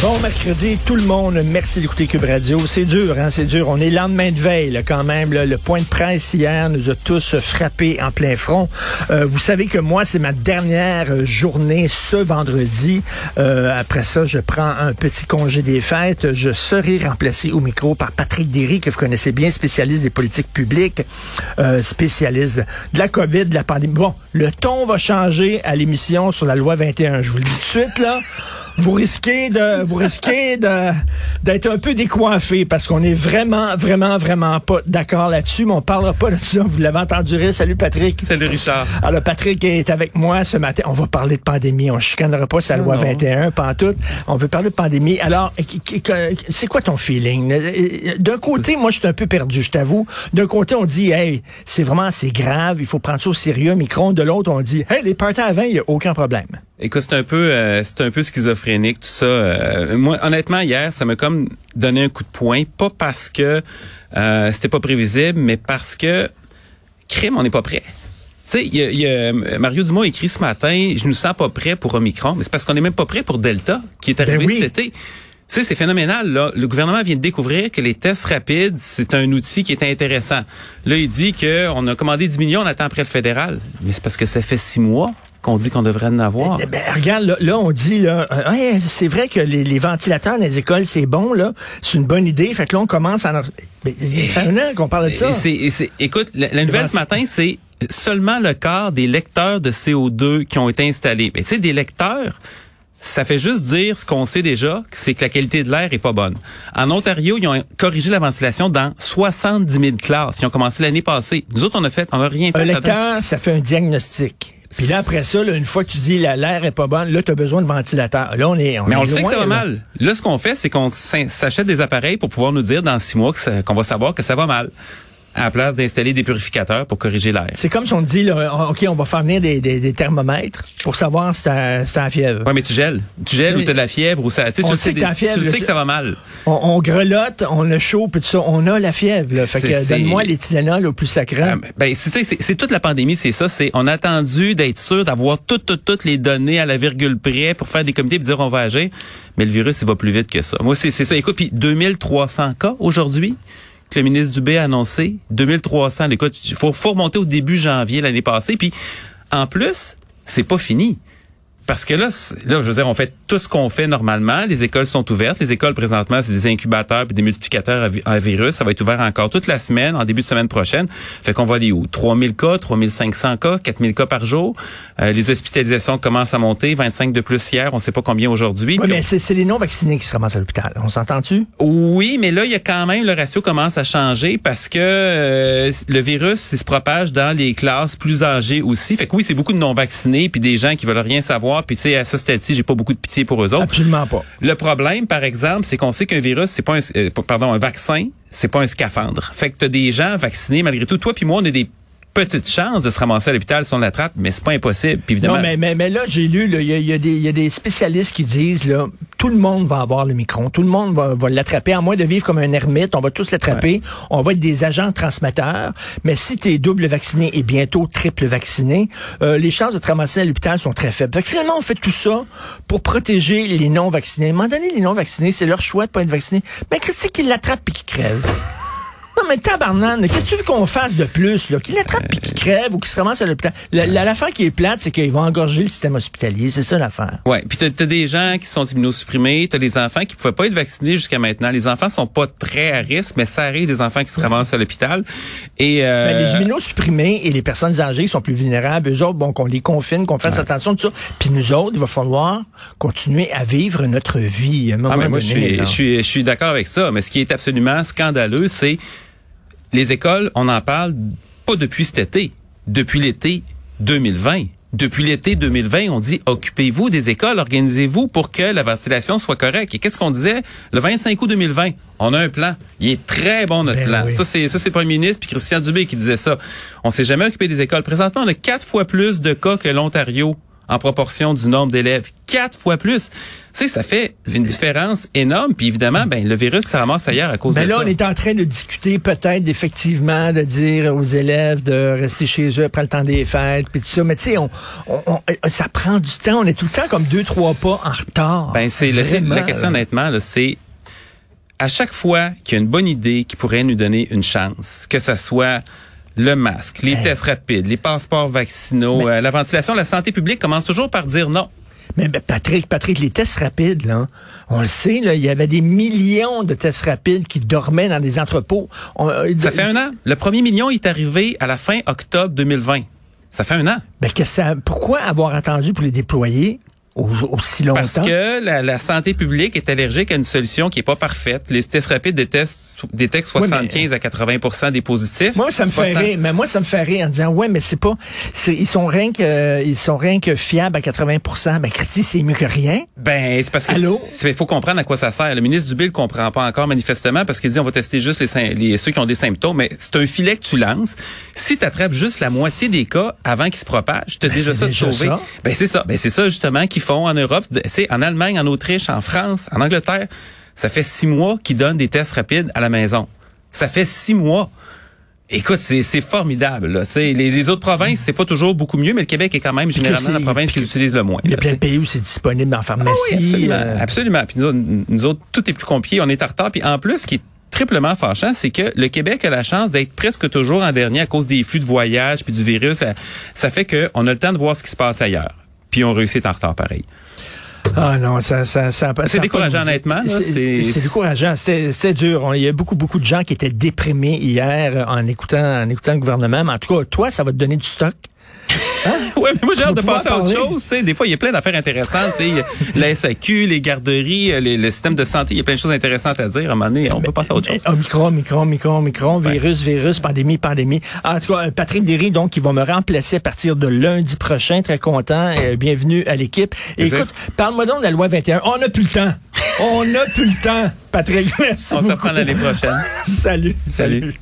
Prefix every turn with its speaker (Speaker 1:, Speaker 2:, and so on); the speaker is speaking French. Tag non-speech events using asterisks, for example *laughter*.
Speaker 1: Bon mercredi, tout le monde. Merci d'écouter Cube Radio. C'est dur, hein, c'est dur. On est lendemain de veille, quand même. Le point de presse hier nous a tous frappés en plein front. Euh, vous savez que moi, c'est ma dernière journée ce vendredi. Euh, après ça, je prends un petit congé des fêtes. Je serai remplacé au micro par Patrick Derry, que vous connaissez bien, spécialiste des politiques publiques, euh, spécialiste de la COVID, de la pandémie. Bon, le ton va changer à l'émission sur la loi 21. Je vous le dis tout de suite, là vous risquez de vous risquez d'être un peu décoiffé parce qu'on est vraiment vraiment vraiment pas d'accord là-dessus mais on parlera pas de ça. Vous l'avez entendu rire. Salut Patrick.
Speaker 2: Salut Richard.
Speaker 1: alors Patrick est avec moi ce matin. On va parler de pandémie. On chicanera pas sa loi
Speaker 2: non.
Speaker 1: 21 pas tout on veut parler de pandémie. Alors c'est quoi ton feeling? Euh, d'un côté moi je suis un peu perdu je t'avoue. D'un côté on dit hey c'est vraiment c'est grave. Il faut prendre ça au sérieux micron de l'autre on dit hey les parties avant il y a aucun problème
Speaker 2: Écoute, c'est un peu, euh, c'est un peu schizophrénique tout ça. Euh, moi, honnêtement, hier, ça m'a comme donné un coup de poing, pas parce que euh, c'était pas prévisible, mais parce que crime, on n'est pas prêt. Tu sais, il y a, y a, Mario Dumont a écrit ce matin, je nous sens pas prêt pour Omicron, mais c'est parce qu'on n'est même pas prêt pour Delta, qui est arrivé
Speaker 1: Ben oui.
Speaker 2: cet été. Tu sais, c'est phénoménal. Là. Le gouvernement vient de découvrir que les tests rapides, c'est un outil qui est intéressant. Là, il dit qu'on a commandé 10 millions, on attend après le fédéral. Mais c'est parce que ça fait six mois qu'on dit qu'on devrait en avoir.
Speaker 1: Eh ben, regarde, là, là, on dit, là, euh, c'est vrai que les, les ventilateurs dans les écoles, c'est bon, là. C'est une bonne idée. Fait que là, on commence à... en- Ben, ça fait un an qu'on parle de ça.
Speaker 2: Et c'est- et c'est- écoute, la, la nouvelle ce matin, c'est seulement le quart des lecteurs de CO2 qui ont été installés. Mais tu sais, des lecteurs, ça fait juste dire ce qu'on sait déjà, c'est que la qualité de l'air est pas bonne. En Ontario, ils ont corrigé la ventilation dans 70 000 classes. Ils ont commencé l'année passée. Nous autres, on a fait, on a rien fait.
Speaker 1: Un lecteur, ça fait un diagnostic. Puis là, après ça, là, une fois que tu dis la- l'air est pas bon, là, tu as besoin de ventilateur. Là, on est.
Speaker 2: Mais
Speaker 1: est
Speaker 2: on le sait que ça va
Speaker 1: là.
Speaker 2: mal. Là, ce qu'on fait, c'est qu'on s'achète des appareils pour pouvoir nous dire dans six mois qu'on va savoir que ça va mal. À la place d'installer des purificateurs pour corriger l'air.
Speaker 1: C'est comme si on dit, là, OK, on va faire venir des, des- des thermomètres pour savoir si t'as si la fièvre.
Speaker 2: Ouais, mais tu gèles. Tu gèles
Speaker 1: Oui.
Speaker 2: ou t'as de la fièvre ou ça. Tu sais,
Speaker 1: On
Speaker 2: tu le
Speaker 1: sait que
Speaker 2: des-
Speaker 1: t'as la fièvre,
Speaker 2: tu le sais que ça va mal.
Speaker 1: On, on grelotte, on a chaud, puis tout ça. On a la fièvre, là. Fait que donne-moi les Tylenol au plus sacré.
Speaker 2: Ah, Ben, c'est, toute la pandémie, c'est ça. C'est on a attendu d'être sûr d'avoir toutes, toutes, toutes les données à la virgule près pour faire des comités et dire on va agir. Mais le virus, il va plus vite que ça. Moi, c'est, c'est ça. Écoute, puis 2300 cas aujourd'hui le ministre Dubé a annoncé. 2300. Écoute, il faut, faut remonter au début janvier l'année passée. Puis en plus, c'est pas fini. Parce que là, là, je veux dire, on fait tout ce qu'on fait normalement. Les écoles sont ouvertes. Les écoles, présentement, c'est des incubateurs puis des multiplicateurs à, vi- à virus. Ça va être ouvert encore toute la semaine, en début de semaine prochaine. Fait qu'on va aller où? 3000 cas, 3500 cas, 4000 cas par jour. Euh, les hospitalisations commencent à monter. 25 de plus hier. On sait pas combien aujourd'hui.
Speaker 1: Oui, mais c'est c'est les non-vaccinés qui se ramassent à l'hôpital. On s'entend-tu?
Speaker 2: oui, mais là, il y a quand même, le ratio commence à changer parce que euh, le virus, il se propage dans les classes plus âgées aussi. Fait que oui, c'est beaucoup de non-vaccinés puis des gens qui veulent rien savoir. Puis tu sais, à ce stade-ci, j'ai pas beaucoup de pitié pour eux autres.
Speaker 1: Absolument pas.
Speaker 2: Le problème, par exemple, c'est qu'on sait qu'un virus, c'est pas un, euh, pardon, un vaccin, c'est pas un scaphandre. Fait que t'as des gens vaccinés malgré tout. Toi puis moi, on a des petites chances de se ramasser à l'hôpital si on l'attrape, mais c'est pas impossible. Puis évidemment,
Speaker 1: Non, mais, mais, mais là, j'ai lu, il y, y a des- il y a des spécialistes qui disent, là, tout le monde va avoir le micron, tout le monde va, va l'attraper, à moins de vivre comme un ermite, on va tous l'attraper, on va être des agents transmetteurs, mais si tu es double vacciné et bientôt triple vacciné, euh, les chances de te ramasser à l'hôpital sont très faibles. Fait que finalement, on fait tout ça pour protéger les non-vaccinés. À un moment donné, les non-vaccinés, c'est leur choix de pas être vaccinés. Mais qu'est-ce qu'ils l'attrapent et qu'ils crèvent? Mais tabarnane, qu'est-ce que tu veux qu'on fasse de plus, là? Qu'il attrape puis qu'il crève ou qu'il se ramasse à l'hôpital? La- la- L'affaire qui est plate, c'est qu'ils vont engorger le système hospitalier. C'est ça l'affaire.
Speaker 2: Ouais, puis t'as as des gens qui sont immunosupprimés, t'as des enfants qui pouvaient pas être vaccinés jusqu'à maintenant. Les enfants sont pas très à risque, mais ça arrive des enfants qui se ramassent à l'hôpital. Et euh,
Speaker 1: Ben, les immunosupprimés et les personnes âgées sont plus vulnérables. Eux autres, bon, qu'on les confine, qu'on fasse attention, tout ça. Puis nous autres, il va falloir continuer à vivre notre vie. À un moment
Speaker 2: Ah, mais moi, je suis, je suis, je suis d'accord avec ça. Mais ce qui est absolument scandaleux, c'est les écoles, on en parle pas depuis cet été, depuis l'été 2020. depuis l'été 2020, on dit occupez-vous des écoles, organisez-vous pour que la ventilation soit correcte. Et qu'est-ce qu'on disait? Le 25 août 2020 On a un plan. Il est très bon notre
Speaker 1: Ben
Speaker 2: plan.
Speaker 1: oui.
Speaker 2: Ça c'est ça c'est le premier ministre puis Christian Dubé qui disait ça. On s'est jamais occupé des écoles. Présentement, on a quatre fois plus de cas que l'Ontario en proportion du nombre d'élèves. Quatre fois plus. Tu sais, ça fait une différence énorme. Puis évidemment, ben le virus se ramasse ailleurs à cause
Speaker 1: Ben
Speaker 2: de
Speaker 1: là,
Speaker 2: ça.
Speaker 1: on est en train de discuter peut-être effectivement de dire aux élèves de rester chez eux après le temps des fêtes, puis tout ça. Mais tu sais, on, on- on- ça prend du temps. On est tout le temps comme deux, trois pas en retard.
Speaker 2: Ben c'est la question
Speaker 1: là.
Speaker 2: honnêtement, là, c'est à chaque fois qu'il y a une bonne idée qui pourrait nous donner une chance, que ça soit le masque, les
Speaker 1: Hey.
Speaker 2: tests rapides, les passeports vaccinaux, euh, la ventilation, la santé publique commence toujours par dire non.
Speaker 1: Mais ben, Patrick, Patrick, les tests rapides, là, on le sait, là, il y avait des millions de tests rapides qui dormaient dans des entrepôts. On- euh,
Speaker 2: Ça fait un an. Le premier million est arrivé à la fin octobre 2020. Ça fait un an.
Speaker 1: Ben, que ça, pourquoi avoir attendu pour les déployer? Aussi longtemps?
Speaker 2: Parce que la, la santé publique est allergique à une solution qui est pas parfaite. Les tests rapides détestent, détectent
Speaker 1: Oui, mais-
Speaker 2: 75 à 80 des positifs.
Speaker 1: Moi, ça me fait rire. Mais moi, ça me fait rire en disant, ouais, mais c'est pas, c'est- ils sont rien que, ils sont rien que fiables à 80% Ben, Christy, c'est mieux que rien.
Speaker 2: Ben, c'est parce que il faut comprendre à quoi ça sert. Le ministre Dubé le comprend pas encore manifestement parce qu'il dit on va tester juste les, ceux qui ont des symptômes, mais c'est un filet que tu lances. Si tu attrapes juste la moitié des cas avant qu'ils se propagent, tu as
Speaker 1: Ben,
Speaker 2: déjà ça de. Ben c'est ça. Ben c'est ça justement qu'ils font en Europe, c'est en Allemagne, en Autriche, en France, en Angleterre. Ça fait six mois qu'ils donnent des tests rapides à la maison. Ça fait six mois. Écoute, c'est formidable. Là. C'est- Les, les autres provinces, c'est pas toujours beaucoup mieux, mais le Québec est quand même généralement la province qui l'utilise le moins.
Speaker 1: Il y a plein de pays où c'est disponible en pharmacie.
Speaker 2: ah oui, absolument.
Speaker 1: euh,
Speaker 2: absolument. Puis nous, autres- nous autres, tout est plus compliqué, on est en retard. Puis en plus, ce qui est triplement fâchant, c'est que le Québec a la chance d'être presque toujours en dernier à cause des flux de voyage puis du virus. Ça, ça fait qu'on a le temps de voir ce qui se passe ailleurs. Puis on réussit en retard pareil.
Speaker 1: Ah non, ça, ça, ça, ça
Speaker 2: C'est décourageant, honnêtement,
Speaker 1: C'est décourageant. C'était dur. Il y a beaucoup, beaucoup de gens qui étaient déprimés hier en écoutant, en écoutant le gouvernement. Mais en tout cas, toi, ça va te donner du stock?
Speaker 2: Ouais, mais moi j'ai hâte de passer à autre chose. Des fois, il y a plein d'affaires intéressantes. La SAQ, les garderies, euh, les- le système de santé, il y a plein de choses intéressantes à dire. À un moment donné, on peut passer à autre chose.
Speaker 1: Eh, Omicron, Omicron, Omicron, Omicron, virus, virus, pandémie, pandémie. En tout cas, euh, Patrick Derry, donc, qui va me remplacer à partir de lundi prochain. Très content. Euh, bienvenue à l'équipe. Écoute, parle-moi donc de la loi 21. On n'a plus le temps. On n'a plus le temps. Patrick, *laughs* merci
Speaker 2: On se reprend l'année prochaine. *laughs*
Speaker 1: Salut.
Speaker 2: Salut.